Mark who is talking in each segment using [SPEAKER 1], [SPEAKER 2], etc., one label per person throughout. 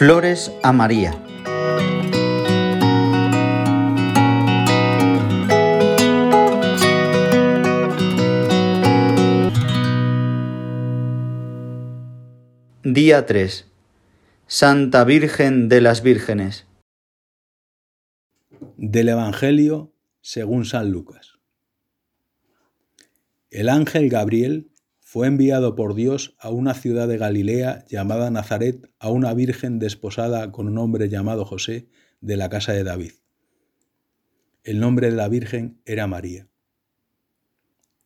[SPEAKER 1] Flores a María. Día 3. Santa Virgen de las Vírgenes.
[SPEAKER 2] Del Evangelio según San Lucas. El ángel Gabriel fue enviado por Dios a una ciudad de Galilea llamada Nazaret a una virgen desposada con un hombre llamado José de la casa de David. El nombre de la virgen era María.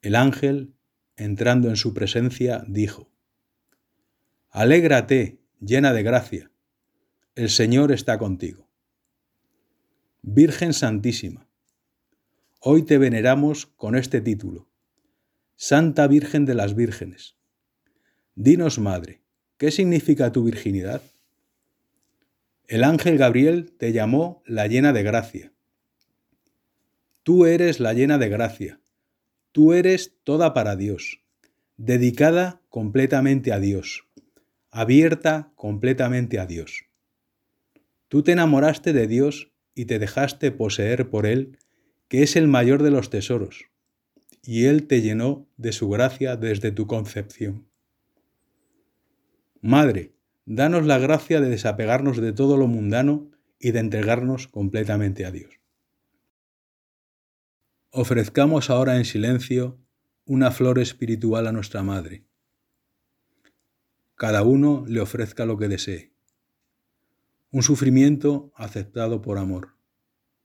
[SPEAKER 2] El ángel, entrando en su presencia, dijo, Alégrate, llena de gracia, el Señor está contigo. Virgen Santísima, hoy te veneramos con este título, Santa Virgen de las Vírgenes. Dinos, Madre, ¿qué significa tu virginidad? El ángel Gabriel te llamó la llena de gracia. Tú eres la llena de gracia. Tú eres toda para Dios, dedicada completamente a Dios abierta completamente a Dios. Tú te enamoraste de Dios y te dejaste poseer por Él, que es el mayor de los tesoros, y Él te llenó de su gracia desde tu concepción. Madre, danos la gracia de desapegarnos de todo lo mundano y de entregarnos completamente a Dios. Ofrezcamos ahora en silencio una flor espiritual a nuestra Madre cada uno le ofrezca lo que desee. Un sufrimiento aceptado por amor,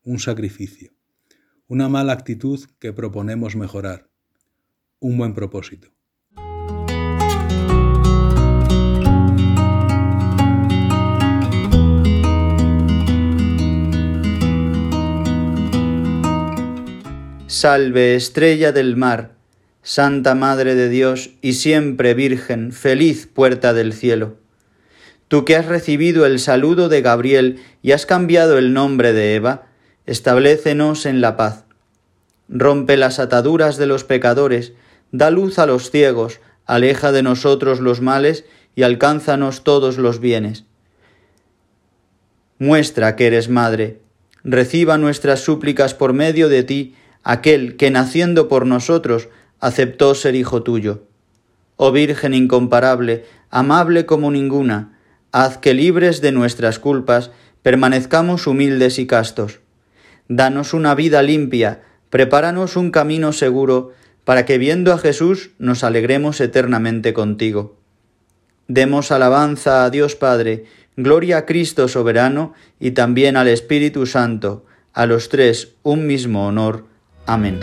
[SPEAKER 2] un sacrificio, una mala actitud que proponemos mejorar, un buen propósito.
[SPEAKER 1] Salve estrella del mar, Santa Madre de Dios y siempre Virgen, feliz puerta del cielo. Tú que has recibido el saludo de Gabriel y has cambiado el nombre de Eva, establécenos en la paz. Rompe las ataduras de los pecadores, da luz a los ciegos, aleja de nosotros los males y alcánzanos todos los bienes. Muestra que eres Madre, reciba nuestras súplicas por medio de ti, aquel que naciendo por nosotros aceptó ser hijo tuyo. Oh Virgen incomparable, amable como ninguna, haz que libres de nuestras culpas permanezcamos humildes y castos. Danos una vida limpia, prepáranos un camino seguro, para que viendo a Jesús nos alegremos eternamente contigo. Demos alabanza a Dios Padre, gloria a Cristo soberano y también al Espíritu Santo, a los tres un mismo honor. Amén.